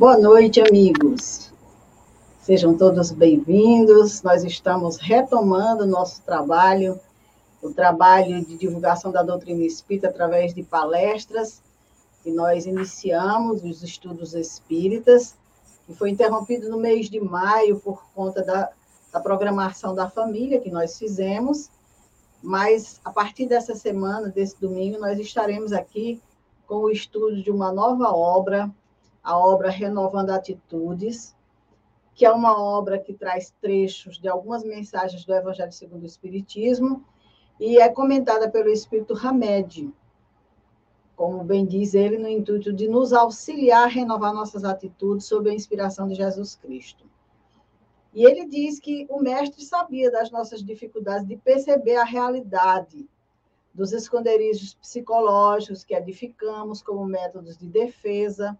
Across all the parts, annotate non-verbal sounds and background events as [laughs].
Boa noite, amigos. Sejam todos bem-vindos. Nós estamos retomando nosso trabalho, o trabalho de divulgação da doutrina espírita através de palestras que nós iniciamos, os estudos espíritas, que foi interrompido no mês de maio por conta da, da programação da família que nós fizemos, mas a partir dessa semana, desse domingo, nós estaremos aqui com o estudo de uma nova obra a obra Renovando Atitudes, que é uma obra que traz trechos de algumas mensagens do Evangelho segundo o Espiritismo e é comentada pelo Espírito Hamed, como bem diz ele, no intuito de nos auxiliar a renovar nossas atitudes sob a inspiração de Jesus Cristo. E ele diz que o mestre sabia das nossas dificuldades de perceber a realidade dos esconderijos psicológicos que edificamos como métodos de defesa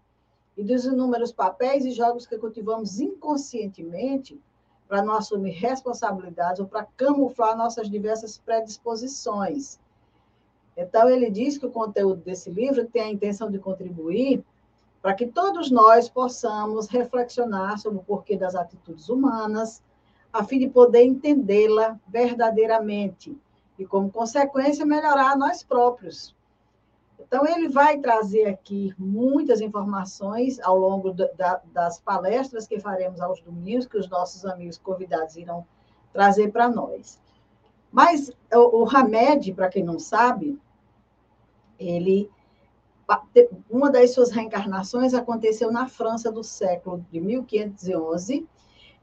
e dos inúmeros papéis e jogos que cultivamos inconscientemente para não assumir responsabilidades ou para camuflar nossas diversas predisposições. Então, ele diz que o conteúdo desse livro tem a intenção de contribuir para que todos nós possamos reflexionar sobre o porquê das atitudes humanas, a fim de poder entendê-la verdadeiramente e, como consequência, melhorar nós próprios, então, ele vai trazer aqui muitas informações ao longo da, das palestras que faremos aos domingos, que os nossos amigos convidados irão trazer para nós. Mas o, o Hamed, para quem não sabe, ele uma das suas reencarnações aconteceu na França do século de 1511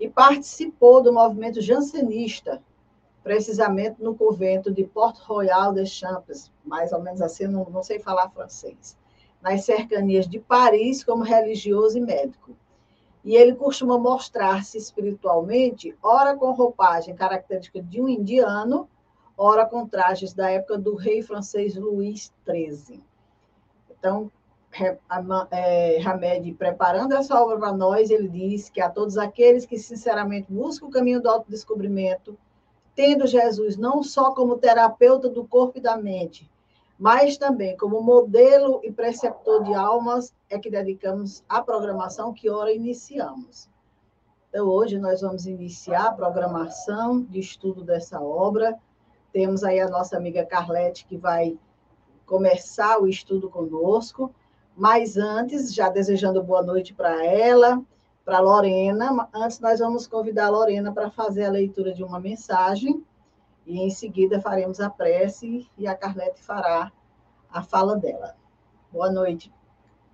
e participou do movimento jansenista, precisamente no convento de Port Royal des Champs, mais ou menos assim, não, não sei falar francês, nas cercanias de Paris, como religioso e médico. E ele costuma mostrar-se espiritualmente, ora com roupagem característica de um indiano, ora com trajes da época do rei francês Luís XIII. Então, é, Hamed, preparando essa obra para nós, ele diz que a todos aqueles que sinceramente buscam o caminho do autodescobrimento, tendo Jesus não só como terapeuta do corpo e da mente, mas também como modelo e preceptor de almas, é que dedicamos a programação que ora iniciamos. Então, hoje nós vamos iniciar a programação de estudo dessa obra. Temos aí a nossa amiga Carlete, que vai começar o estudo conosco. Mas antes, já desejando boa noite para ela, para Lorena. Antes, nós vamos convidar a Lorena para fazer a leitura de uma mensagem e em seguida faremos a prece e a Carlete fará a fala dela. Boa noite.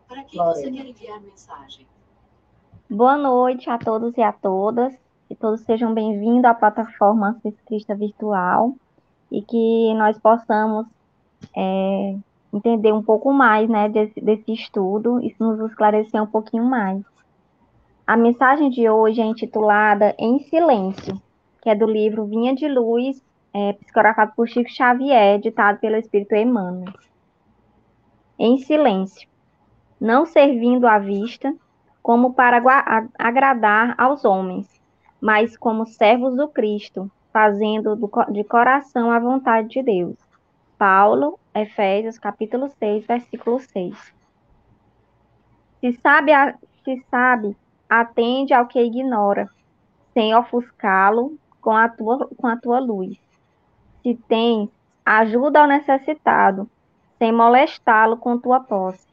Para quem Lorena. você quer enviar mensagem? Boa noite a todos e a todas. Que todos sejam bem-vindos à plataforma Ancestrista Virtual e que nós possamos é, entender um pouco mais né, desse, desse estudo e nos esclarecer um pouquinho mais. A mensagem de hoje é intitulada Em Silêncio, que é do livro Vinha de Luz, é, psicografado por Chico Xavier, ditado pelo Espírito Emmanuel. Em silêncio, não servindo à vista, como para agradar aos homens, mas como servos do Cristo, fazendo de coração a vontade de Deus. Paulo, Efésios, capítulo 6, versículo 6. Se sabe, se sabe atende ao que ignora, sem ofuscá-lo com, a tua, com a tua luz. Se tens, ajuda ao necessitado, sem molestá-lo com tua posse.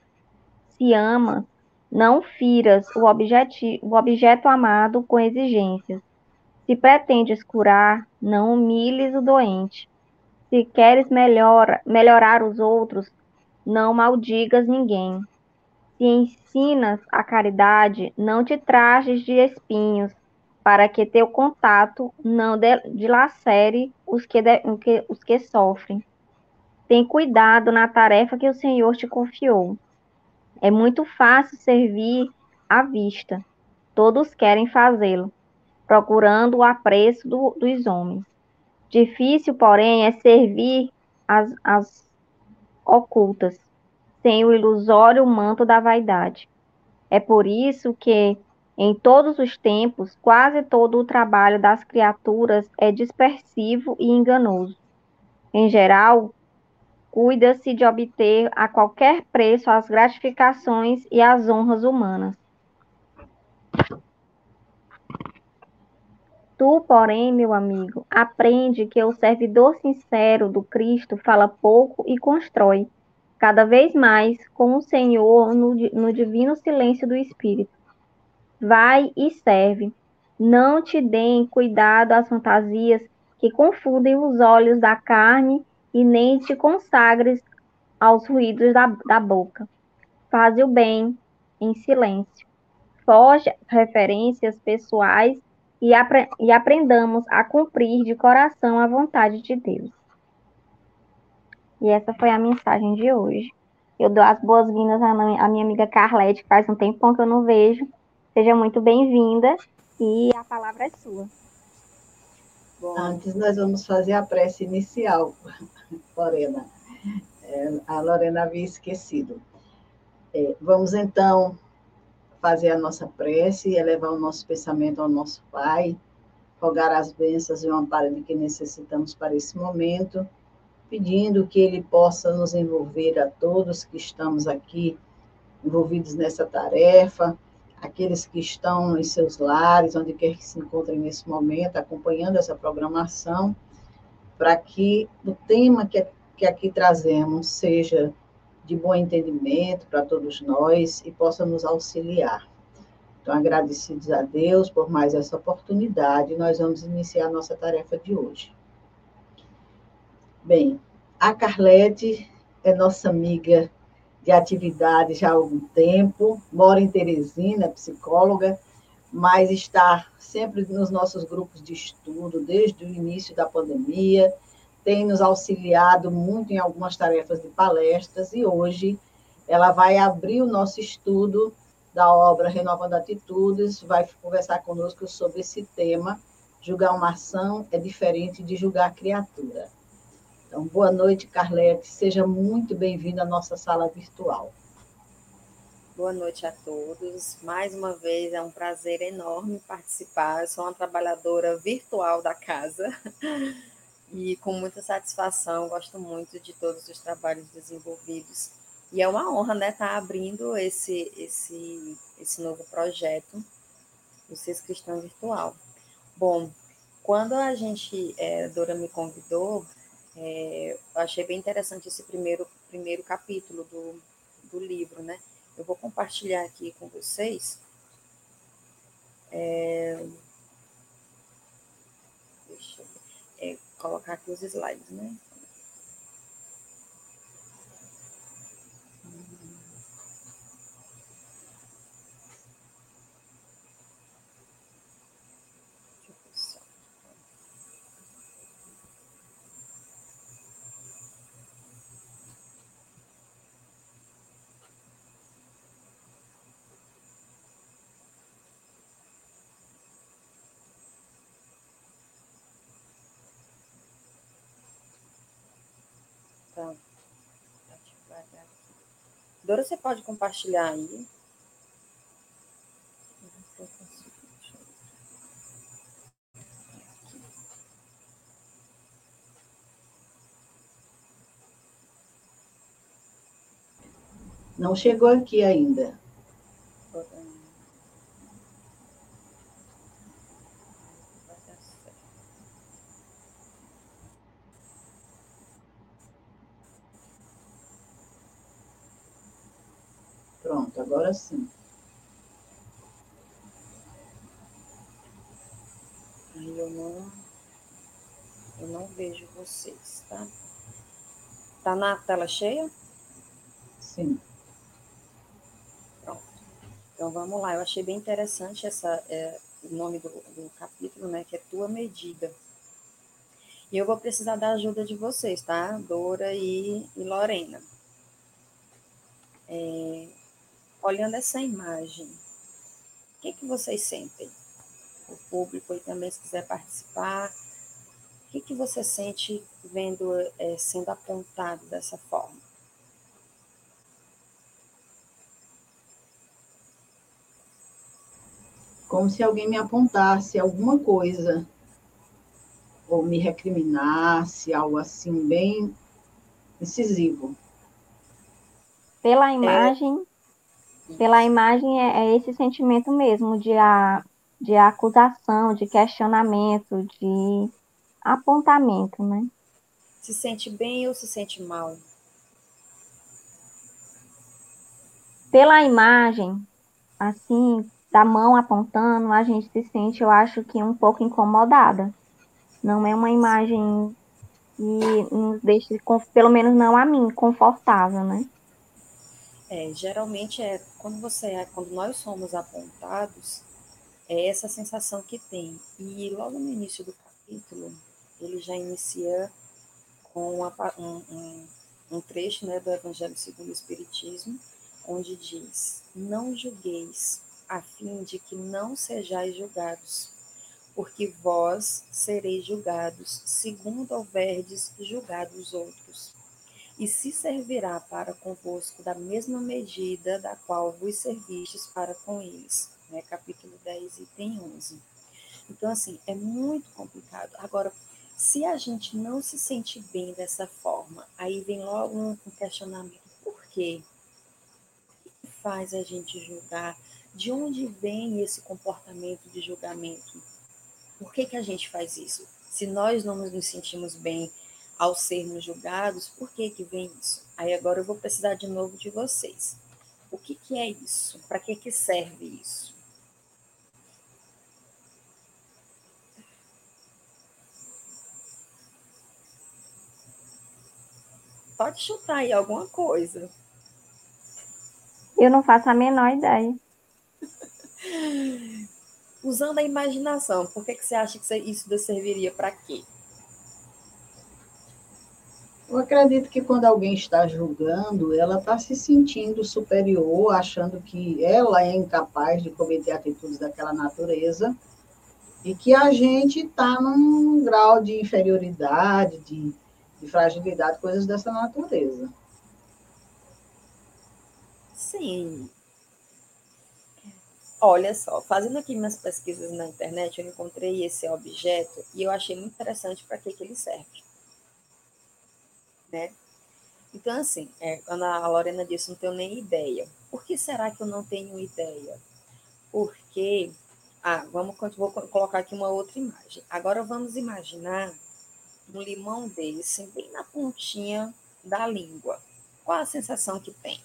Se ama, não firas o, o objeto amado com exigências. Se pretendes curar, não humilhes o doente. Se queres melhor, melhorar os outros, não maldigas ninguém. Se ensinas a caridade, não te trajes de espinhos, para que teu contato não dilacere os que, de, os que sofrem. Tem cuidado na tarefa que o Senhor te confiou. É muito fácil servir à vista. Todos querem fazê-lo, procurando o apreço do, dos homens. Difícil, porém, é servir as ocultas sem o ilusório manto da vaidade. É por isso que, em todos os tempos, quase todo o trabalho das criaturas é dispersivo e enganoso. Em geral, cuida-se de obter a qualquer preço as gratificações e as honras humanas. Tu, porém, meu amigo, aprende que o servidor sincero do Cristo fala pouco e constrói, cada vez mais, com o Senhor no, no divino silêncio do Espírito. Vai e serve. Não te deem cuidado às fantasias que confundem os olhos da carne e nem te consagres aos ruídos da, da boca. Faze o bem em silêncio. Foge referências pessoais e, apre e aprendamos a cumprir de coração a vontade de Deus. E essa foi a mensagem de hoje. Eu dou as boas-vindas à minha amiga Carlete, que faz um tempão que eu não vejo. Seja muito bem-vinda e a palavra é sua. Bom, antes nós vamos fazer a prece inicial, [laughs] Lorena. É, a Lorena havia esquecido. É, vamos então fazer a nossa prece e elevar o nosso pensamento ao nosso Pai, rogar as bênçãos e o amparo de que necessitamos para esse momento, pedindo que Ele possa nos envolver a todos que estamos aqui envolvidos nessa tarefa, aqueles que estão em seus lares, onde quer que se encontrem nesse momento, acompanhando essa programação, para que o tema que, que aqui trazemos seja de bom entendimento para todos nós e possa nos auxiliar. Então, agradecidos a Deus por mais essa oportunidade, nós vamos iniciar a nossa tarefa de hoje. Bem, a Carlete é nossa amiga de atividade já há algum tempo, mora em Teresina, psicóloga, mas está sempre nos nossos grupos de estudo desde o início da pandemia tem nos auxiliado muito em algumas tarefas de palestras e hoje ela vai abrir o nosso estudo da obra Renovando Atitudes, vai conversar conosco sobre esse tema. Julgar uma ação é diferente de julgar a criatura. Então, boa noite, Carlete. Seja muito bem-vinda à nossa sala virtual. Boa noite a todos. Mais uma vez é um prazer enorme participar. Eu sou uma trabalhadora virtual da casa [laughs] e com muita satisfação, gosto muito de todos os trabalhos desenvolvidos. E é uma honra né, estar tá abrindo esse, esse, esse novo projeto, o CIS Cristão Virtual. Bom, quando a gente, é, Dora me convidou, é, eu achei bem interessante esse primeiro, primeiro capítulo do, do livro, né? Eu vou compartilhar aqui com vocês. É, deixa eu. É, colocar aqui os slides, né? Dora, você pode compartilhar aí? Não chegou aqui ainda. Agora sim. Aí eu não, eu não vejo vocês, tá? Tá na tela cheia? Sim. Pronto. Então vamos lá. Eu achei bem interessante essa, é, o nome do, do capítulo, né? Que é Tua Medida. E eu vou precisar da ajuda de vocês, tá? Dora e, e Lorena. É, olhando essa imagem, o que, que vocês sentem? O público aí também, se quiser participar, o que, que você sente vendo é, sendo apontado dessa forma? Como se alguém me apontasse alguma coisa, ou me recriminasse, algo assim, bem incisivo. Pela é. Pela imagem é, é, esse sentimento mesmo de, a, de acusação, de questionamento, de apontamento, né? Se sente bem ou se sente mal? Pela imagem, assim, da mão apontando, a gente se sente, eu acho que um pouco incomodada. Não é uma imagem que nos deixe, pelo menos não a mim, confortável, né? É, geralmente é quando você é, quando nós somos apontados, é essa sensação que tem. E logo no início do capítulo, ele já inicia com uma, um, um, um, trecho né, do Evangelho segundo o Espiritismo, onde diz: Não julgueis, a fim de que não sejais julgados, porque vós sereis julgados, segundo houverdes julgado os outros e se servirá para convosco da mesma medida da qual vos servistes para com eles. Né? Capítulo 10, item 11. Então, assim, é muito complicado. Agora, se a gente não se sente bem dessa forma, aí vem logo um questionamento: por quê? O que faz a gente julgar? De onde vem esse comportamento de julgamento? Por que, que a gente faz isso? Se nós não nos sentimos bem ao sermos julgados, por que que vem isso? Aí agora eu vou precisar de novo de vocês. O que que é isso? Para que que serve isso? Pode chutar aí alguma coisa. Eu não faço a menor ideia. [laughs] Usando a imaginação, por que, que você acha que isso serviria para quê? Acredito que quando alguém está julgando, ela está se sentindo superior, achando que ela é incapaz de cometer atitudes daquela natureza e que a gente está num grau de inferioridade, de, de fragilidade, coisas dessa natureza. Sim. Olha só, fazendo aqui minhas pesquisas na internet, eu encontrei esse objeto e eu achei muito interessante para que, que ele serve né? Então, assim, é, a Lorena disse, não tenho nem ideia. Por que será que eu não tenho ideia? Porque, ah, vamos, vou colocar aqui uma outra imagem. Agora vamos imaginar um limão desse bem na pontinha da língua. Qual a sensação que tem?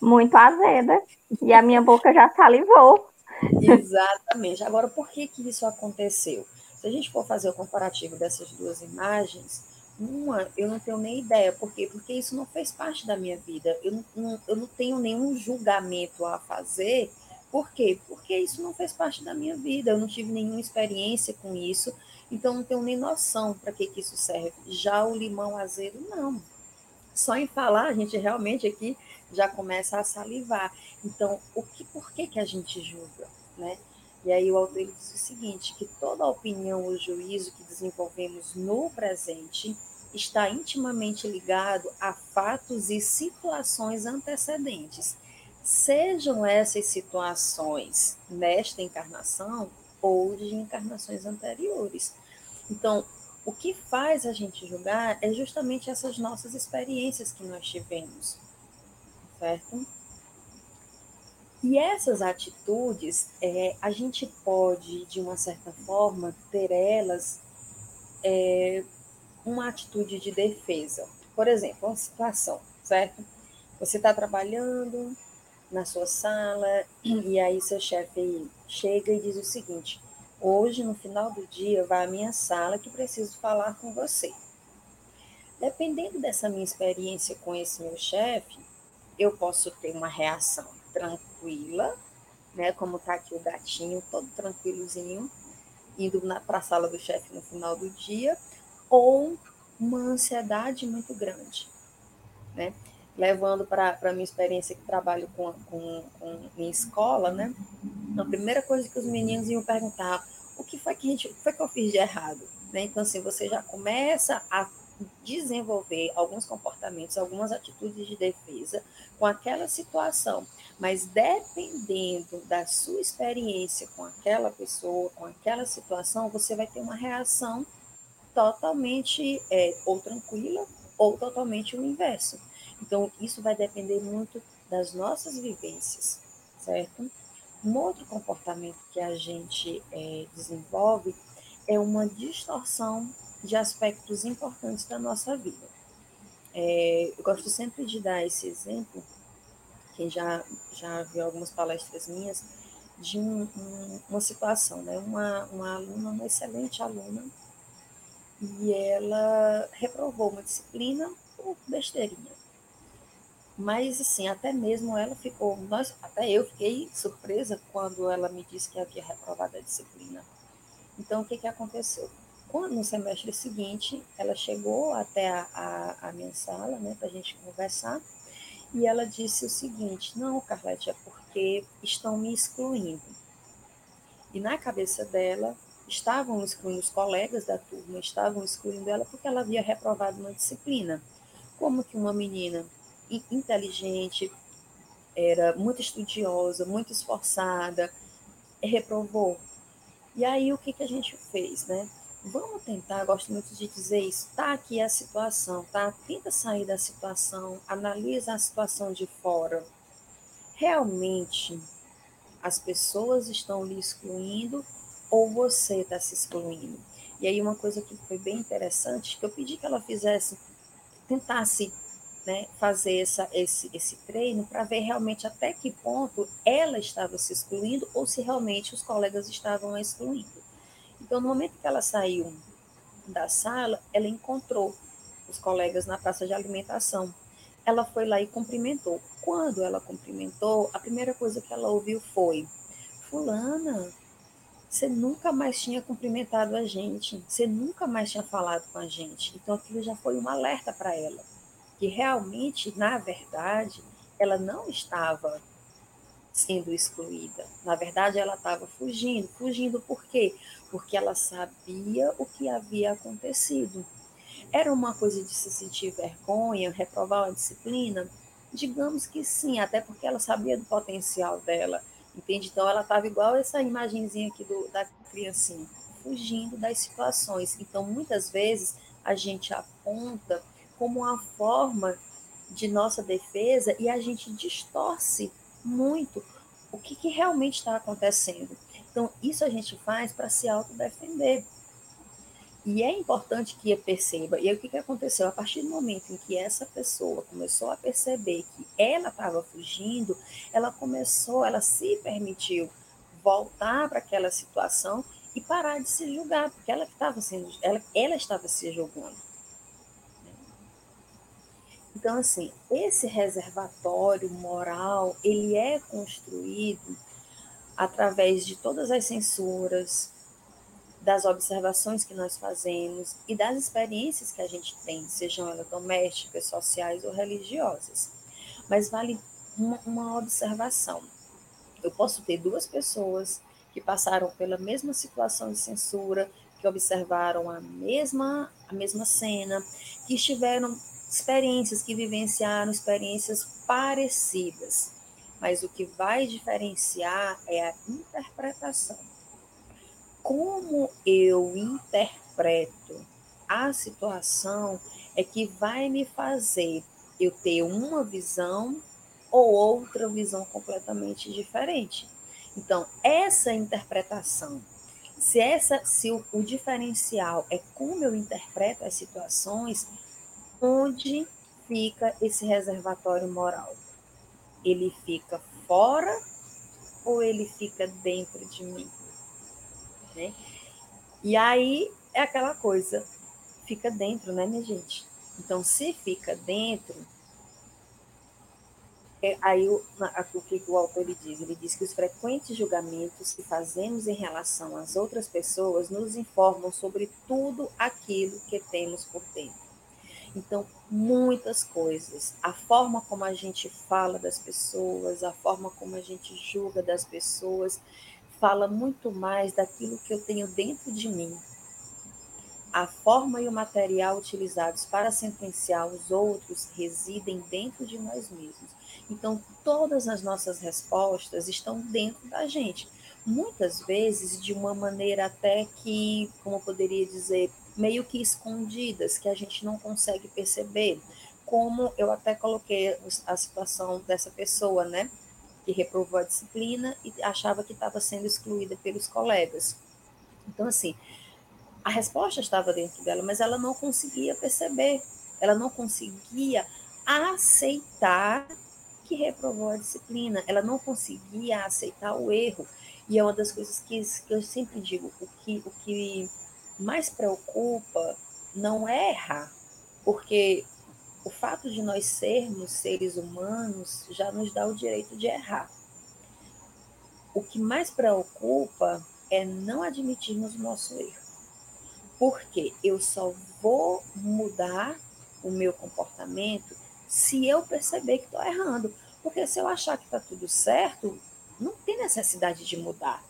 Muito azeda. E a minha boca já salivou. Exatamente. Agora, por que, que isso aconteceu? Se a gente for fazer o comparativo dessas duas imagens, uma eu não tenho nem ideia. Por quê? Porque isso não fez parte da minha vida. Eu não, eu não tenho nenhum julgamento a fazer. Por quê? Porque isso não fez parte da minha vida. Eu não tive nenhuma experiência com isso. Então, não tenho nem noção para que, que isso serve. Já o limão azedo, não. Só em falar, a gente realmente aqui já começa a salivar. Então, o que, por que, que a gente julga? Né? E aí o autor diz o seguinte, que toda opinião ou juízo que desenvolvemos no presente está intimamente ligado a fatos e situações antecedentes, sejam essas situações nesta encarnação ou de encarnações anteriores. Então, o que faz a gente julgar é justamente essas nossas experiências que nós tivemos, certo? E essas atitudes, é, a gente pode, de uma certa forma, ter elas é, uma atitude de defesa. Por exemplo, uma situação, certo? Você está trabalhando na sua sala e aí seu chefe chega e diz o seguinte: hoje, no final do dia, vá à minha sala que preciso falar com você. Dependendo dessa minha experiência com esse meu chefe, eu posso ter uma reação tranquila, né? Como está aqui o gatinho, todo tranquilozinho, indo para a sala do chefe no final do dia, ou uma ansiedade muito grande, né? Levando para a minha experiência que trabalho com, com, com em escola, né? A primeira coisa que os meninos iam perguntar, o que foi que, gente, foi que eu fiz de errado? Né? Então, assim, você já começa a desenvolver alguns comportamentos, algumas atitudes de defesa com aquela situação. Mas dependendo da sua experiência com aquela pessoa, com aquela situação, você vai ter uma reação totalmente é, ou tranquila ou totalmente o inverso. Então, isso vai depender muito das nossas vivências, certo? Um outro comportamento que a gente é, desenvolve é uma distorção de aspectos importantes da nossa vida. É, eu gosto sempre de dar esse exemplo, quem já, já viu algumas palestras minhas, de um, um, uma situação, né? Uma, uma aluna, uma excelente aluna, e ela reprovou uma disciplina por besteirinha. Mas, assim, até mesmo ela ficou, nós, até eu fiquei surpresa quando ela me disse que havia reprovado a disciplina. Então, o que, que aconteceu? No semestre seguinte, ela chegou até a, a, a minha sala, né, para a gente conversar, e ela disse o seguinte: Não, Carlete, é porque estão me excluindo. E na cabeça dela, estavam excluindo os colegas da turma, estavam excluindo ela porque ela havia reprovado uma disciplina. Como que uma menina inteligente, era muito estudiosa, muito esforçada, reprovou. E aí o que, que a gente fez, né? Vamos tentar, gosto muito de dizer isso, tá aqui a situação, tá? Tenta sair da situação, analisa a situação de fora. Realmente as pessoas estão lhe excluindo ou você está se excluindo? E aí uma coisa que foi bem interessante, que eu pedi que ela fizesse, tentasse né, fazer essa, esse, esse treino para ver realmente até que ponto ela estava se excluindo ou se realmente os colegas estavam excluindo. Então, no momento que ela saiu da sala, ela encontrou os colegas na praça de alimentação. Ela foi lá e cumprimentou. Quando ela cumprimentou, a primeira coisa que ela ouviu foi: Fulana, você nunca mais tinha cumprimentado a gente, você nunca mais tinha falado com a gente. Então aquilo já foi um alerta para ela que realmente, na verdade, ela não estava sendo excluída. Na verdade, ela estava fugindo. Fugindo por quê? Porque ela sabia o que havia acontecido. Era uma coisa de se sentir vergonha, reprovar uma disciplina? Digamos que sim, até porque ela sabia do potencial dela. Entende? Então, ela estava igual essa imagenzinha aqui do, da criancinha, fugindo das situações. Então, muitas vezes, a gente aponta como uma forma de nossa defesa e a gente distorce muito o que, que realmente está acontecendo. Então, isso a gente faz para se autodefender. E é importante que perceba. E aí, o que, que aconteceu? A partir do momento em que essa pessoa começou a perceber que ela estava fugindo, ela começou, ela se permitiu voltar para aquela situação e parar de se julgar, porque ela estava sendo, ela, ela estava se julgando. Então, assim, esse reservatório moral, ele é construído através de todas as censuras, das observações que nós fazemos e das experiências que a gente tem, sejam elas domésticas, sociais ou religiosas. Mas vale uma, uma observação. Eu posso ter duas pessoas que passaram pela mesma situação de censura, que observaram a mesma, a mesma cena, que estiveram experiências que vivenciaram experiências parecidas, mas o que vai diferenciar é a interpretação. Como eu interpreto a situação é que vai me fazer eu ter uma visão ou outra visão completamente diferente. Então, essa interpretação, se essa se o, o diferencial é como eu interpreto as situações, onde fica esse reservatório moral? Ele fica fora ou ele fica dentro de mim? Né? E aí é aquela coisa, fica dentro, né, minha gente? Então, se fica dentro, é, aí o, o que o autor ele diz? Ele diz que os frequentes julgamentos que fazemos em relação às outras pessoas nos informam sobre tudo aquilo que temos por dentro. Então, muitas coisas. A forma como a gente fala das pessoas, a forma como a gente julga das pessoas, fala muito mais daquilo que eu tenho dentro de mim. A forma e o material utilizados para sentenciar os outros residem dentro de nós mesmos. Então, todas as nossas respostas estão dentro da gente. Muitas vezes de uma maneira até que, como eu poderia dizer, meio que escondidas, que a gente não consegue perceber. como eu até coloquei a situação dessa pessoa, né? Que reprovou a disciplina e achava que estava sendo excluída pelos colegas. Então, assim, a resposta estava dentro dela, mas ela não conseguia perceber, ela não conseguia aceitar que reprovou a disciplina, ela não conseguia aceitar o erro. E é uma das coisas que, que eu sempre digo, o que, o que mais preocupa não é errar, porque o fato de nós sermos seres humanos já nos dá o direito de errar. O que mais preocupa é não admitirmos o nosso erro. Porque eu só vou mudar o meu comportamento se eu perceber que estou errando. Porque se eu achar que está tudo certo, não tem necessidade de mudar.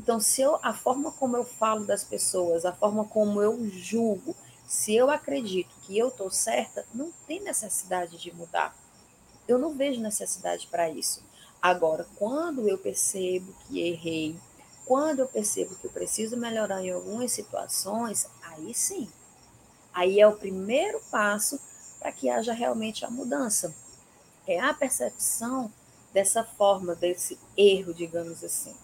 Então, se eu, a forma como eu falo das pessoas, a forma como eu julgo, se eu acredito que eu estou certa, não tem necessidade de mudar. Eu não vejo necessidade para isso. Agora, quando eu percebo que errei, quando eu percebo que eu preciso melhorar em algumas situações, aí sim. Aí é o primeiro passo para que haja realmente a mudança. É a percepção dessa forma, desse erro, digamos assim.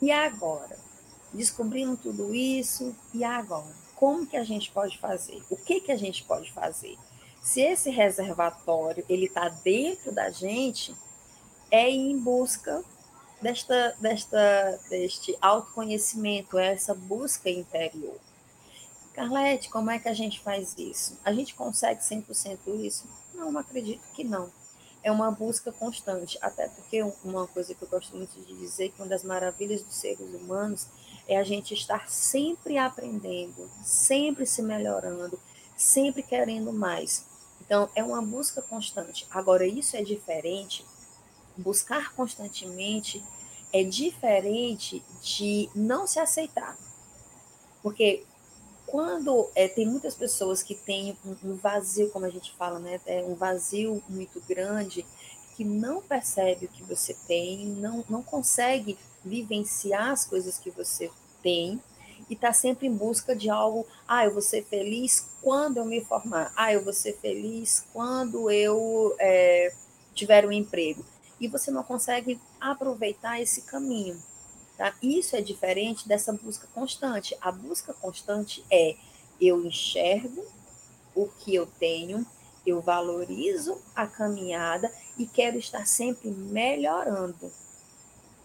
E agora? descobrindo tudo isso, e agora? Como que a gente pode fazer? O que, que a gente pode fazer? Se esse reservatório ele está dentro da gente, é ir em busca desta, desta, deste autoconhecimento, é essa busca interior. Carlete, como é que a gente faz isso? A gente consegue 100% isso? Não, acredito que não. É uma busca constante, até porque uma coisa que eu gosto muito de dizer, que uma das maravilhas dos seres humanos é a gente estar sempre aprendendo, sempre se melhorando, sempre querendo mais. Então, é uma busca constante. Agora, isso é diferente, buscar constantemente é diferente de não se aceitar. Porque quando é, tem muitas pessoas que têm um, vazio, como a gente fala, né? É um vazio muito grande, que não percebe o que você tem, não, não consegue vivenciar as coisas que você tem e está sempre em busca de algo. Ah, eu vou ser feliz quando eu me formar. Ah, eu vou ser feliz quando eu é, tiver um emprego. E você não consegue aproveitar esse caminho. Tá? Isso é diferente dessa busca constante. A busca constante é eu enxergo o que eu tenho, eu valorizo a caminhada e quero estar sempre melhorando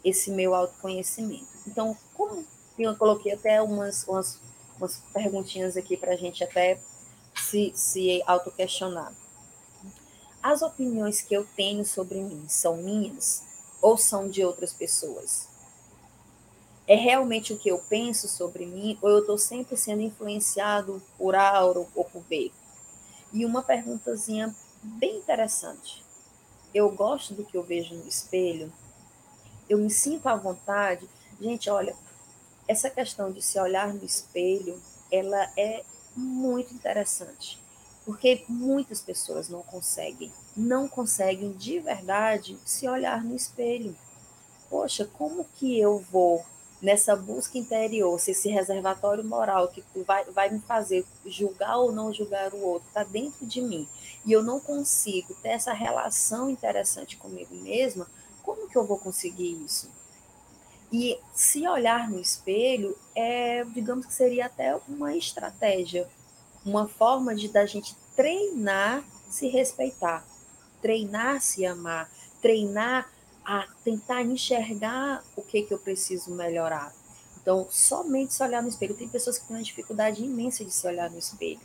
esse meu autoconhecimento. Então, como eu coloquei até umas, umas, umas perguntinhas aqui para a gente até se, se auto-questionar. As opiniões que eu tenho sobre mim são minhas ou são de outras pessoas? É realmente o que eu penso sobre mim ou eu estou sempre sendo influenciado por A ou por B? E uma perguntazinha bem interessante. Eu gosto do que eu vejo no espelho? Eu me sinto à vontade? Gente, olha, essa questão de se olhar no espelho, ela é muito interessante, porque muitas pessoas não conseguem, não conseguem de verdade se olhar no espelho. Poxa, como que eu vou nessa busca interior, se esse reservatório moral que vai, vai me fazer julgar ou não julgar o outro está dentro de mim e eu não consigo ter essa relação interessante comigo mesma, como que eu vou conseguir isso? E se olhar no espelho, é, digamos que seria até uma estratégia, uma forma de da gente treinar se respeitar, treinar se amar, treinar a tentar enxergar o que, que eu preciso melhorar. Então, somente se olhar no espelho. Tem pessoas que têm uma dificuldade imensa de se olhar no espelho,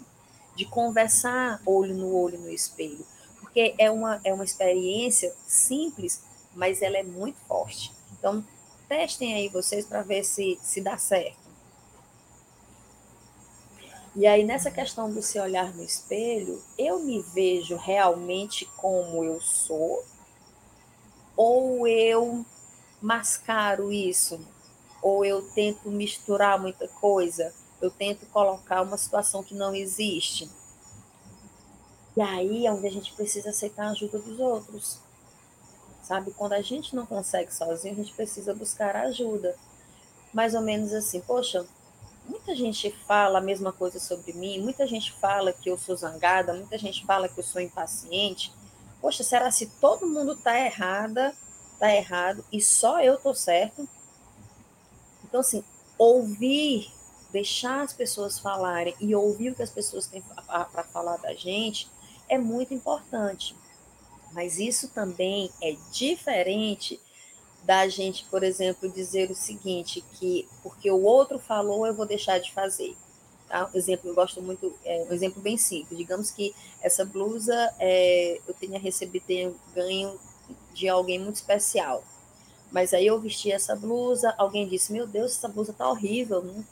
de conversar olho no olho no espelho, porque é uma, é uma experiência simples, mas ela é muito forte. Então, testem aí vocês para ver se, se dá certo. E aí, nessa questão do se olhar no espelho, eu me vejo realmente como eu sou, ou eu mascaro isso, ou eu tento misturar muita coisa, eu tento colocar uma situação que não existe. E aí é onde a gente precisa aceitar a ajuda dos outros sabe? Quando a gente não consegue sozinho, a gente precisa buscar ajuda. Mais ou menos assim, poxa, muita gente fala a mesma coisa sobre mim, muita gente fala que eu sou zangada, muita gente fala que eu sou impaciente. Poxa, será se todo mundo está errada, está errado e só eu tô certo? Então, assim, ouvir, deixar as pessoas falarem e ouvir o que as pessoas têm para falar da gente é muito importante. Mas isso também é diferente da gente, por exemplo, dizer o seguinte, que porque o outro falou, eu vou deixar de fazer. Tá? Um exemplo, eu gosto muito, é, um exemplo bem simples. Digamos que essa blusa é, eu tenha recebido, tenha ganho de alguém muito especial. Mas aí eu vesti essa blusa, alguém disse, meu Deus, essa blusa tá horrível. Né?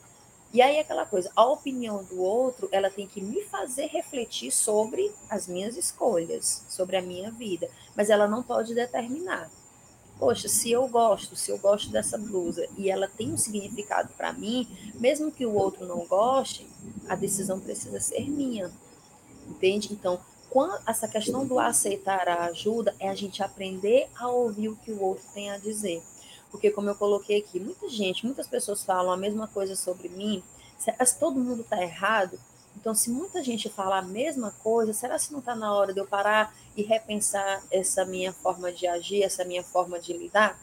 E aí aquela coisa, a opinião do outro, ela tem que me fazer refletir sobre as minhas escolhas, sobre a minha vida, mas ela não pode determinar. Poxa, se eu gosto, se eu gosto dessa blusa e ela tem um significado para mim, mesmo que o outro não goste, a decisão precisa ser minha. Entende? Então, essa questão do aceitar a ajuda é a gente aprender a ouvir o que o outro tem a dizer. Porque, como eu coloquei aqui, muita gente, muitas pessoas falam a mesma coisa sobre mim. Se todo mundo está errado, então, se muita gente fala a mesma coisa, será que não está na hora de eu parar e repensar essa minha forma de agir, essa minha forma de lidar?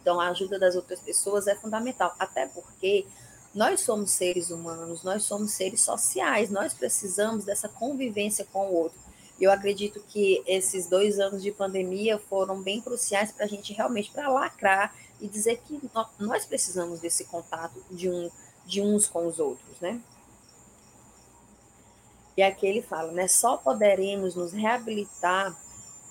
Então, a ajuda das outras pessoas é fundamental, até porque nós somos seres humanos, nós somos seres sociais, nós precisamos dessa convivência com o outro. Eu acredito que esses dois anos de pandemia foram bem cruciais para a gente realmente para lacrar e dizer que nós precisamos desse contato de, um, de uns com os outros, né? E aqui ele fala, né? Só poderemos nos reabilitar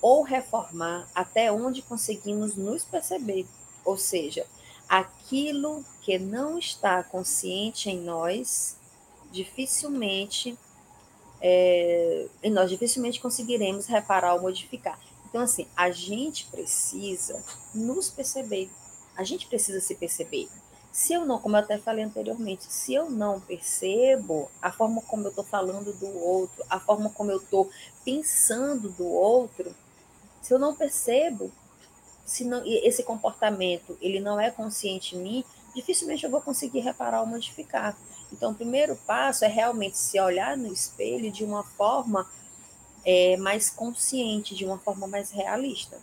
ou reformar até onde conseguimos nos perceber. Ou seja, aquilo que não está consciente em nós, dificilmente é, nós dificilmente conseguiremos reparar ou modificar. Então, assim, a gente precisa nos perceber, a gente precisa se perceber. Se eu não, como eu até falei anteriormente, se eu não percebo a forma como eu estou falando do outro, a forma como eu estou pensando do outro, se eu não percebo, se não, esse comportamento ele não é consciente em mim, dificilmente eu vou conseguir reparar ou modificar. Então, o primeiro passo é realmente se olhar no espelho de uma forma é, mais consciente, de uma forma mais realista.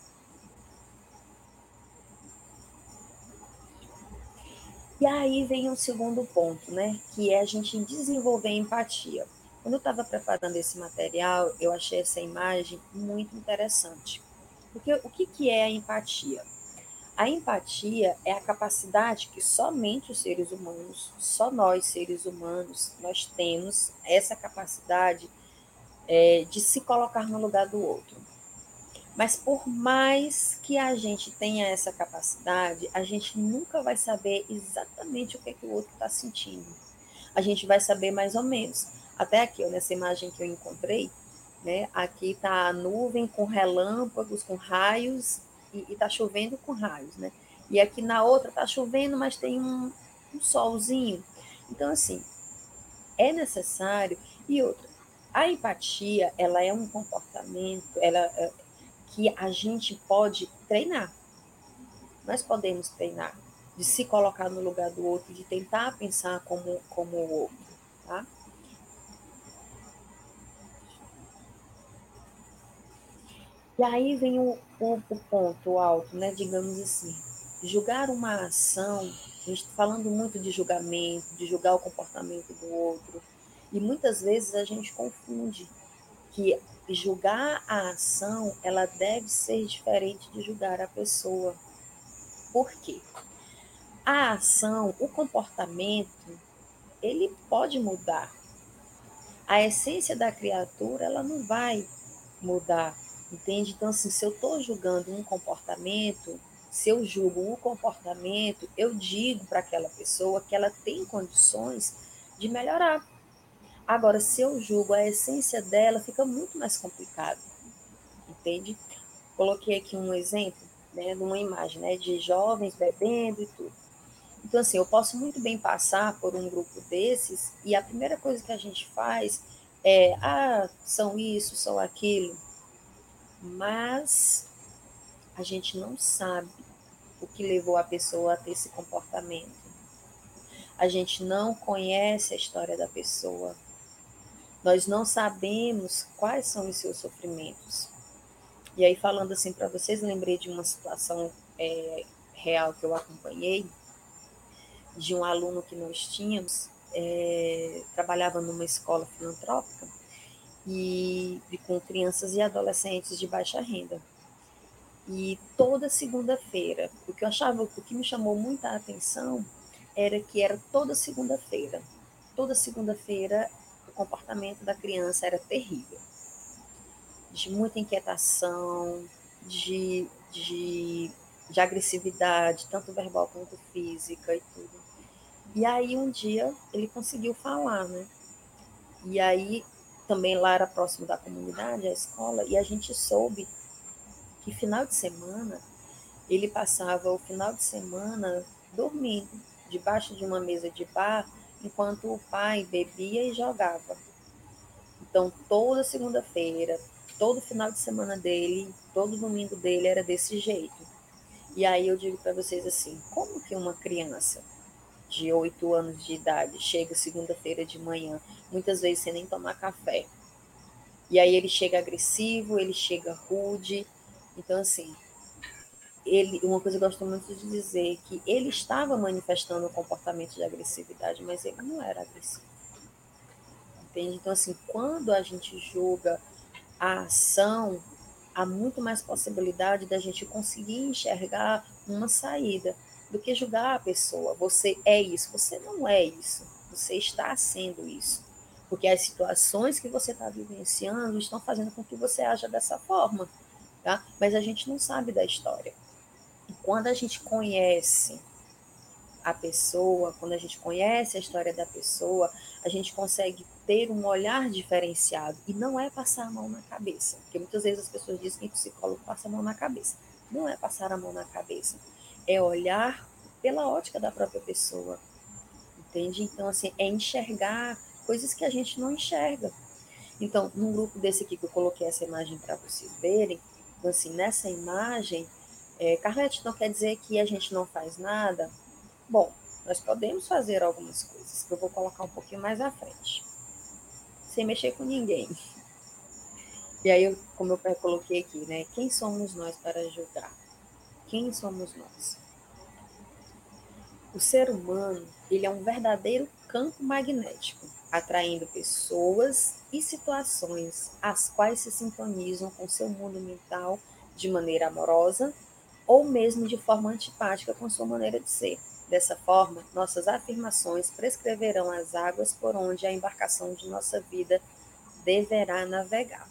E aí vem o um segundo ponto, né? Que é a gente desenvolver empatia. Quando eu estava preparando esse material, eu achei essa imagem muito interessante. Porque o que, que é a empatia? A empatia é a capacidade que somente os seres humanos, só nós seres humanos, nós temos essa capacidade é, de se colocar no lugar do outro. Mas por mais que a gente tenha essa capacidade, a gente nunca vai saber exatamente o que, é que o outro está sentindo. A gente vai saber mais ou menos. Até aqui, nessa imagem que eu encontrei, né? Aqui está a nuvem com relâmpagos, com raios e está chovendo com raios, né? E aqui na outra está chovendo, mas tem um, um solzinho. Então, assim, é necessário. E outra, a empatia, ela é um comportamento ela, que a gente pode treinar. Nós podemos treinar de se colocar no lugar do outro, de tentar pensar como, como o outro, tá? E aí vem o, o, o ponto alto, né? Digamos assim, julgar uma ação, a gente está falando muito de julgamento, de julgar o comportamento do outro, e muitas vezes a gente confunde que julgar a ação, ela deve ser diferente de julgar a pessoa. Por quê? A ação, o comportamento, ele pode mudar. A essência da criatura, ela não vai mudar. Entende? Então, assim, se eu estou julgando um comportamento, se eu julgo o comportamento, eu digo para aquela pessoa que ela tem condições de melhorar. Agora, se eu julgo a essência dela, fica muito mais complicado. Entende? Coloquei aqui um exemplo, né, de uma imagem, né, de jovens bebendo e tudo. Então, assim, eu posso muito bem passar por um grupo desses e a primeira coisa que a gente faz é, ah, são isso, são aquilo mas a gente não sabe o que levou a pessoa a ter esse comportamento. a gente não conhece a história da pessoa, nós não sabemos quais são os seus sofrimentos. E aí, falando assim para vocês, lembrei de uma situação é, real que eu acompanhei, de um aluno que nós tínhamos, é, trabalhava numa escola filantrópica, e, e com crianças e adolescentes de baixa renda. E toda segunda-feira, o que eu achava, o que me chamou muita atenção era que era toda segunda-feira. Toda segunda-feira o comportamento da criança era terrível. De muita inquietação, de, de, de agressividade, tanto verbal quanto física e tudo. E aí um dia ele conseguiu falar, né? E aí também lá era próximo da comunidade, a escola, e a gente soube que final de semana ele passava o final de semana dormindo debaixo de uma mesa de bar enquanto o pai bebia e jogava. Então, toda segunda-feira, todo final de semana dele, todo domingo dele era desse jeito. E aí eu digo para vocês assim, como que uma criança de 8 anos de idade chega segunda-feira de manhã, muitas vezes sem nem tomar café. E aí ele chega agressivo, ele chega rude. Então, assim, ele, uma coisa que eu gosto muito de dizer é que ele estava manifestando um comportamento de agressividade, mas ele não era agressivo. Entende? Então, assim, quando a gente julga a ação, há muito mais possibilidade da gente conseguir enxergar uma saída do que julgar a pessoa. Você é isso, você não é isso, você está sendo isso. Porque as situações que você está vivenciando estão fazendo com que você haja dessa forma, tá? Mas a gente não sabe da história. Quando a gente conhece a pessoa, quando a gente conhece a história da pessoa, a gente consegue ter um olhar diferenciado. E não é passar a mão na cabeça. Porque muitas vezes as pessoas dizem que o psicólogo passa a mão na cabeça. Não é passar a mão na cabeça é olhar pela ótica da própria pessoa. Entende? Então, assim, é enxergar coisas que a gente não enxerga. Então, num grupo desse aqui que eu coloquei essa imagem para vocês verem, então, assim, nessa imagem, é, Carlete não quer dizer que a gente não faz nada. Bom, nós podemos fazer algumas coisas, que eu vou colocar um pouquinho mais à frente. Sem mexer com ninguém. E aí, como eu coloquei aqui, né? Quem somos nós para julgar? quem somos nós. O ser humano, ele é um verdadeiro campo magnético, atraindo pessoas e situações as quais se sintonizam com seu mundo mental de maneira amorosa ou mesmo de forma antipática com sua maneira de ser. Dessa forma, nossas afirmações prescreverão as águas por onde a embarcação de nossa vida deverá navegar.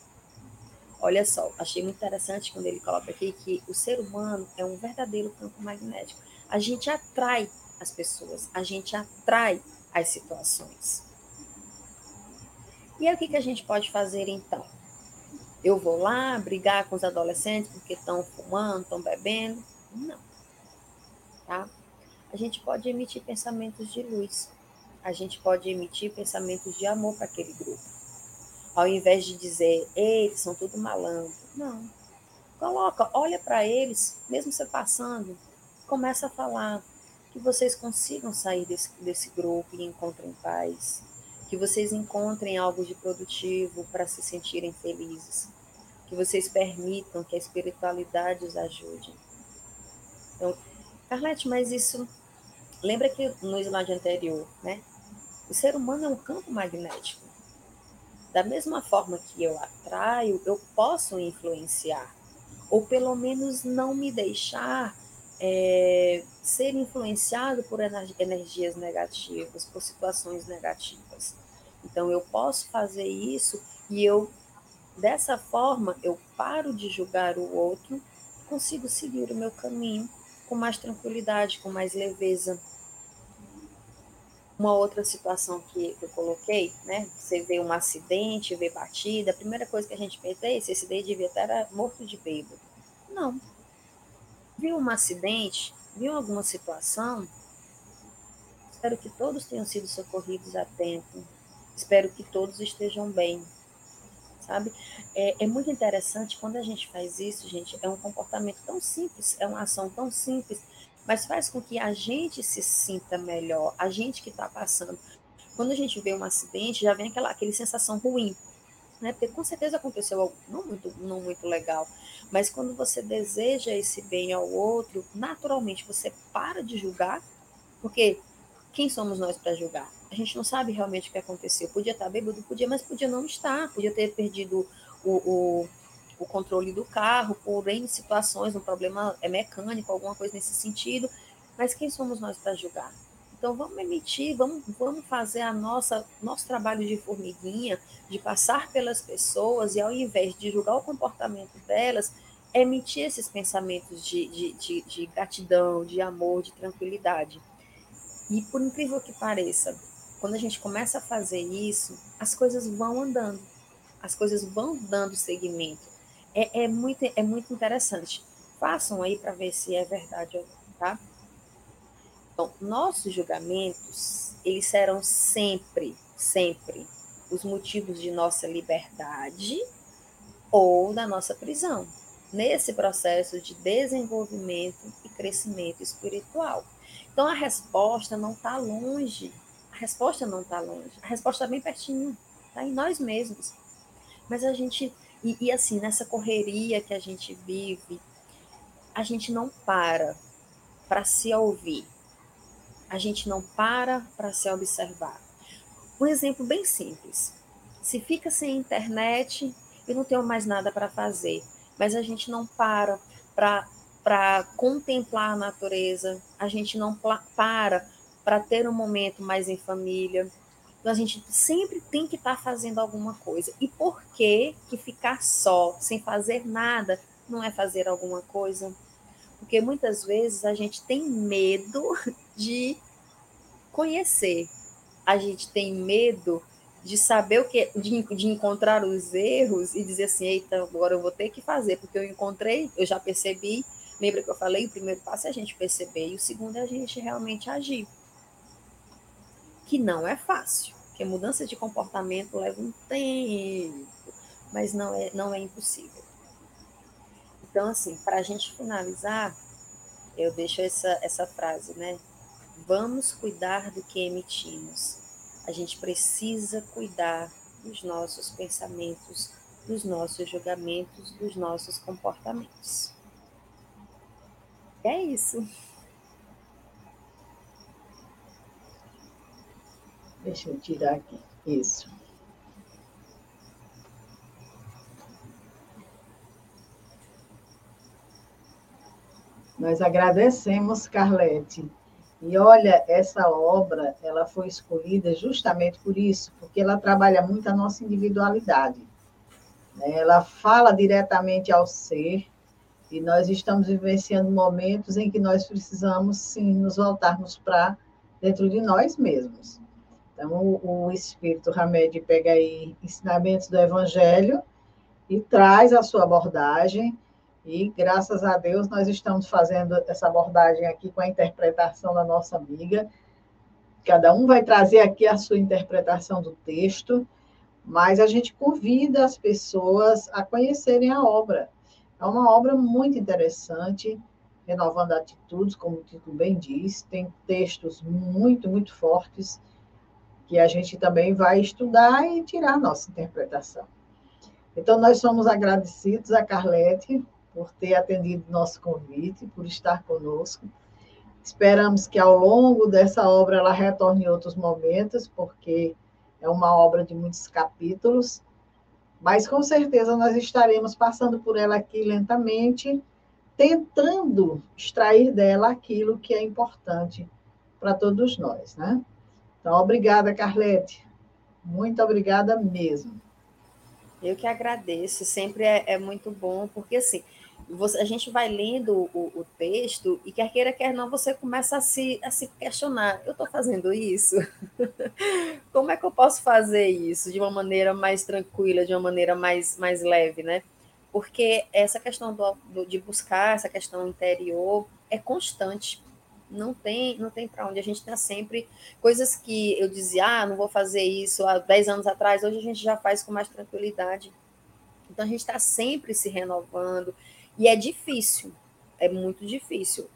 Olha só, achei muito interessante quando ele coloca aqui que o ser humano é um verdadeiro campo magnético. A gente atrai as pessoas, a gente atrai as situações. E o que, que a gente pode fazer então? Eu vou lá brigar com os adolescentes porque estão fumando, estão bebendo? Não. Tá? A gente pode emitir pensamentos de luz. A gente pode emitir pensamentos de amor para aquele grupo ao invés de dizer, eles são tudo malandro. Não. Coloca, olha para eles, mesmo você passando, começa a falar que vocês consigam sair desse, desse grupo e encontrem paz, que vocês encontrem algo de produtivo para se sentirem felizes, que vocês permitam que a espiritualidade os ajude. Então, Carlete, mas isso, lembra que no slide anterior, né? O ser humano é um campo magnético. Da mesma forma que eu atraio, eu posso influenciar, ou pelo menos não me deixar é, ser influenciado por energias negativas, por situações negativas. Então, eu posso fazer isso e eu, dessa forma, eu paro de julgar o outro, consigo seguir o meu caminho com mais tranquilidade, com mais leveza, uma outra situação que eu coloquei, né? Você vê um acidente, vê batida, a primeira coisa que a gente pensa é esse acidente devia estar morto de bêbado. Não. Viu um acidente, viu alguma situação, espero que todos tenham sido socorridos a tempo. Espero que todos estejam bem. Sabe? É, é muito interessante quando a gente faz isso, gente. É um comportamento tão simples, é uma ação tão simples mas faz com que a gente se sinta melhor, a gente que está passando. Quando a gente vê um acidente, já vem aquela aquele sensação ruim, né? Porque com certeza aconteceu algo não muito, não muito legal, mas quando você deseja esse bem ao outro, naturalmente você para de julgar, porque quem somos nós para julgar? A gente não sabe realmente o que aconteceu. Podia estar bêbado, podia, mas podia não estar, podia ter perdido o, o, o controle do carro por N situações, um problema é mecânico, alguma coisa nesse sentido. Mas quem somos nós para julgar? Então vamos emitir, vamos, vamos fazer a nossa nosso trabalho de formiguinha, de passar pelas pessoas e ao invés de julgar o comportamento delas, emitir esses pensamentos de, de, de, de gratidão, de amor, de tranquilidade. E por incrível que pareça, quando a gente começa a fazer isso, as coisas vão andando, as coisas vão dando seguimento. É, é muito, é muito interessante. Façam aí para ver se é verdade ou não, tá? Então, nossos julgamentos, eles serão sempre, sempre os motivos de nossa liberdade ou da nossa prisão, nesse processo de desenvolvimento e crescimento espiritual. Então, a resposta não está longe. Resposta não está longe. A resposta está bem pertinho. Está em nós mesmos. Mas a gente. E, e assim, nessa correria que a gente vive, a gente não para para se ouvir a gente não para para se observar. Um exemplo bem simples. Se fica sem internet, eu não tenho mais nada para fazer, mas a gente não para para contemplar a natureza, a gente não para para ter um momento mais em família. Então a gente sempre tem que estar tá fazendo alguma coisa. E por que que ficar só, sem fazer nada, não é fazer alguma coisa? Porque muitas vezes a gente tem medo [laughs] de conhecer. A gente tem medo de saber o que, de, de encontrar os erros e dizer assim, eita, agora eu vou ter que fazer, porque eu encontrei, eu já percebi. Lembra que eu falei? O primeiro passo é a gente perceber, e o segundo é a gente realmente agir. Que não é fácil, porque mudança de comportamento leva um tempo, mas não é, não é impossível. Então, assim, para a gente finalizar, eu deixo essa, essa frase, né? Vamos cuidar do que emitimos. A gente precisa cuidar dos nossos pensamentos, dos nossos julgamentos, dos nossos comportamentos. É isso. Deixa eu tirar aqui. Isso. Nós agradecemos, Carlete. E olha, essa obra, ela foi escolhida justamente por isso, porque ela trabalha muito a nossa individualidade. Né? Ela fala diretamente ao ser, e nós estamos vivenciando momentos em que nós precisamos, sim, nos voltarmos para dentro de nós mesmos. Então, o, Espírito Hamed pega aí ensinamentos do Evangelho e traz a sua abordagem, e graças a Deus nós estamos fazendo essa abordagem aqui com a interpretação da nossa amiga. Cada um vai trazer aqui a sua interpretação do texto, mas a gente convida as pessoas a conhecerem a obra. É uma obra muito interessante, renovando atitudes, como o título bem diz, tem textos muito, muito fortes que a gente também vai estudar e tirar a nossa interpretação. Então, nós somos agradecidos a Carlete por ter atendido nosso convite, por estar conosco. Esperamos que ao longo dessa obra ela retorne em outros momentos, porque é uma obra de muitos capítulos, mas com certeza nós estaremos passando por ela aqui lentamente, tentando extrair dela aquilo que é importante para todos nós, né? Então, obrigada, Carlete. Muito obrigada mesmo. Eu que agradeço, sempre é, é muito bom, porque assim, você, a gente vai lendo o, o, texto e quer queira, quer não, você começa a se, a se questionar. Eu estou fazendo isso? [laughs] Como é que eu posso fazer isso de uma maneira mais tranquila, de uma maneira mais, mais leve, né? Porque essa questão do, do, de buscar, essa questão interior, é constante. Não tem, não tem para onde. A gente está sempre coisas que eu dizia, ah, não vou fazer isso há 10 anos atrás, hoje a gente já faz com mais tranquilidade. Então a gente está sempre se renovando, e é difícil, é muito difícil.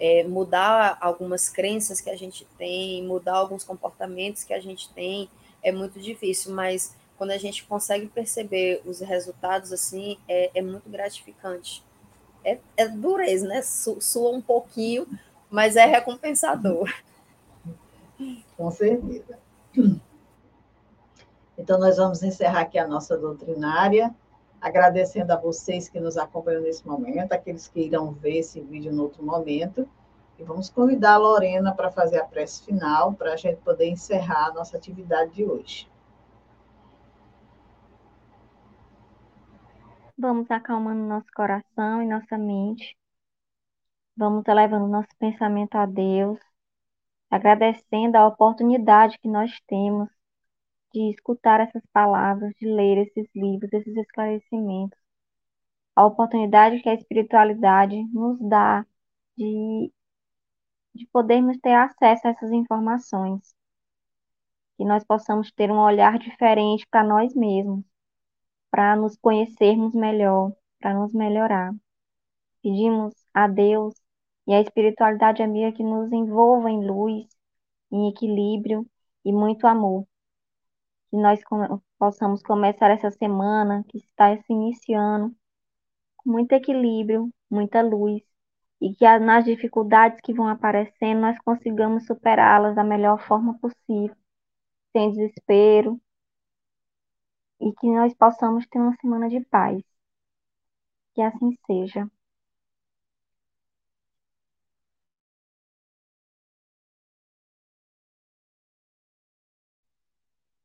é, mudar algumas crenças que a gente tem, mudar alguns comportamentos que a gente tem, é muito difícil, mas quando a gente consegue perceber os resultados assim, é, é muito gratificante. É, é dureza, né? Su, sua um pouquinho, mas é recompensador. [laughs] Com certeza. Então, nós vamos encerrar aqui a nossa doutrinária, agradecendo a vocês que nos acompanham nesse momento, aqueles que irão ver esse vídeo no outro momento. E vamos convidar a Lorena para fazer a prece final, para a gente poder encerrar a nossa atividade de hoje. Vamos acalmando nosso coração e nossa mente. Vamos elevando nosso pensamento a Deus, agradecendo a oportunidade que nós temos de escutar essas palavras, de ler esses livros, esses esclarecimentos. A oportunidade que a espiritualidade nos dá de, de podermos ter acesso a essas informações. Que nós possamos ter um olhar diferente para nós mesmos, para nos conhecermos melhor, para nos melhorar. Pedimos a Deus e a espiritualidade amiga que nos envolva em luz, em equilíbrio e muito amor que nós possamos começar essa semana que está se iniciando com muito equilíbrio, muita luz, e que nas dificuldades que vão aparecendo nós consigamos superá-las da melhor forma possível, sem desespero, e que nós possamos ter uma semana de paz. Que assim seja.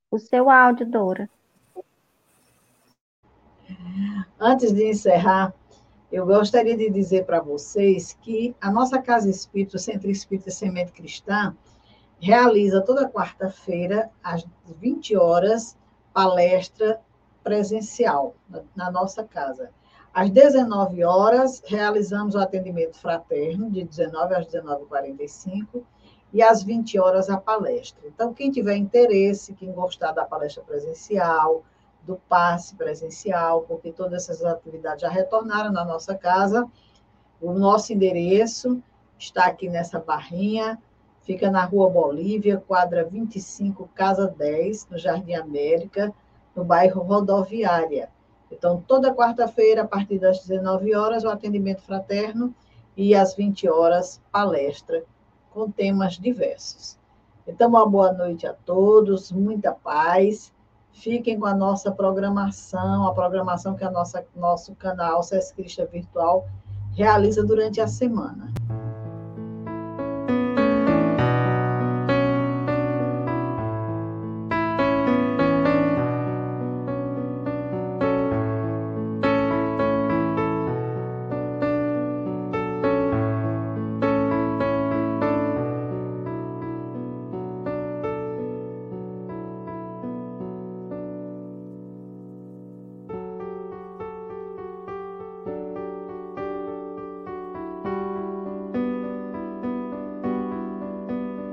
O seu áudio, Dora. Antes de encerrar, eu gostaria de dizer para vocês que a nossa Casa Espírita, o Centro Espírita Semente Cristã, realiza toda quarta-feira, às 20 horas, palestra presencial na nossa casa. Às 19 horas, realizamos o atendimento fraterno, de 19 às 19h45, e às 20 horas a palestra. Então, quem tiver interesse, quem gostar da palestra presencial, do passe presencial, porque todas essas atividades já retornaram na nossa casa, o nosso endereço está aqui nessa barrinha, fica na Rua Bolívia, quadra 25, casa 10, no Jardim América, no bairro Rodoviária. Então, toda quarta-feira, a partir das 19 horas, o atendimento fraterno e às 20 horas, palestra com temas diversos. Então, uma boa noite a todos, muita paz. Fiquem com a nossa programação, a programação que a nossa nosso canal Sesc Virtual realiza durante a semana.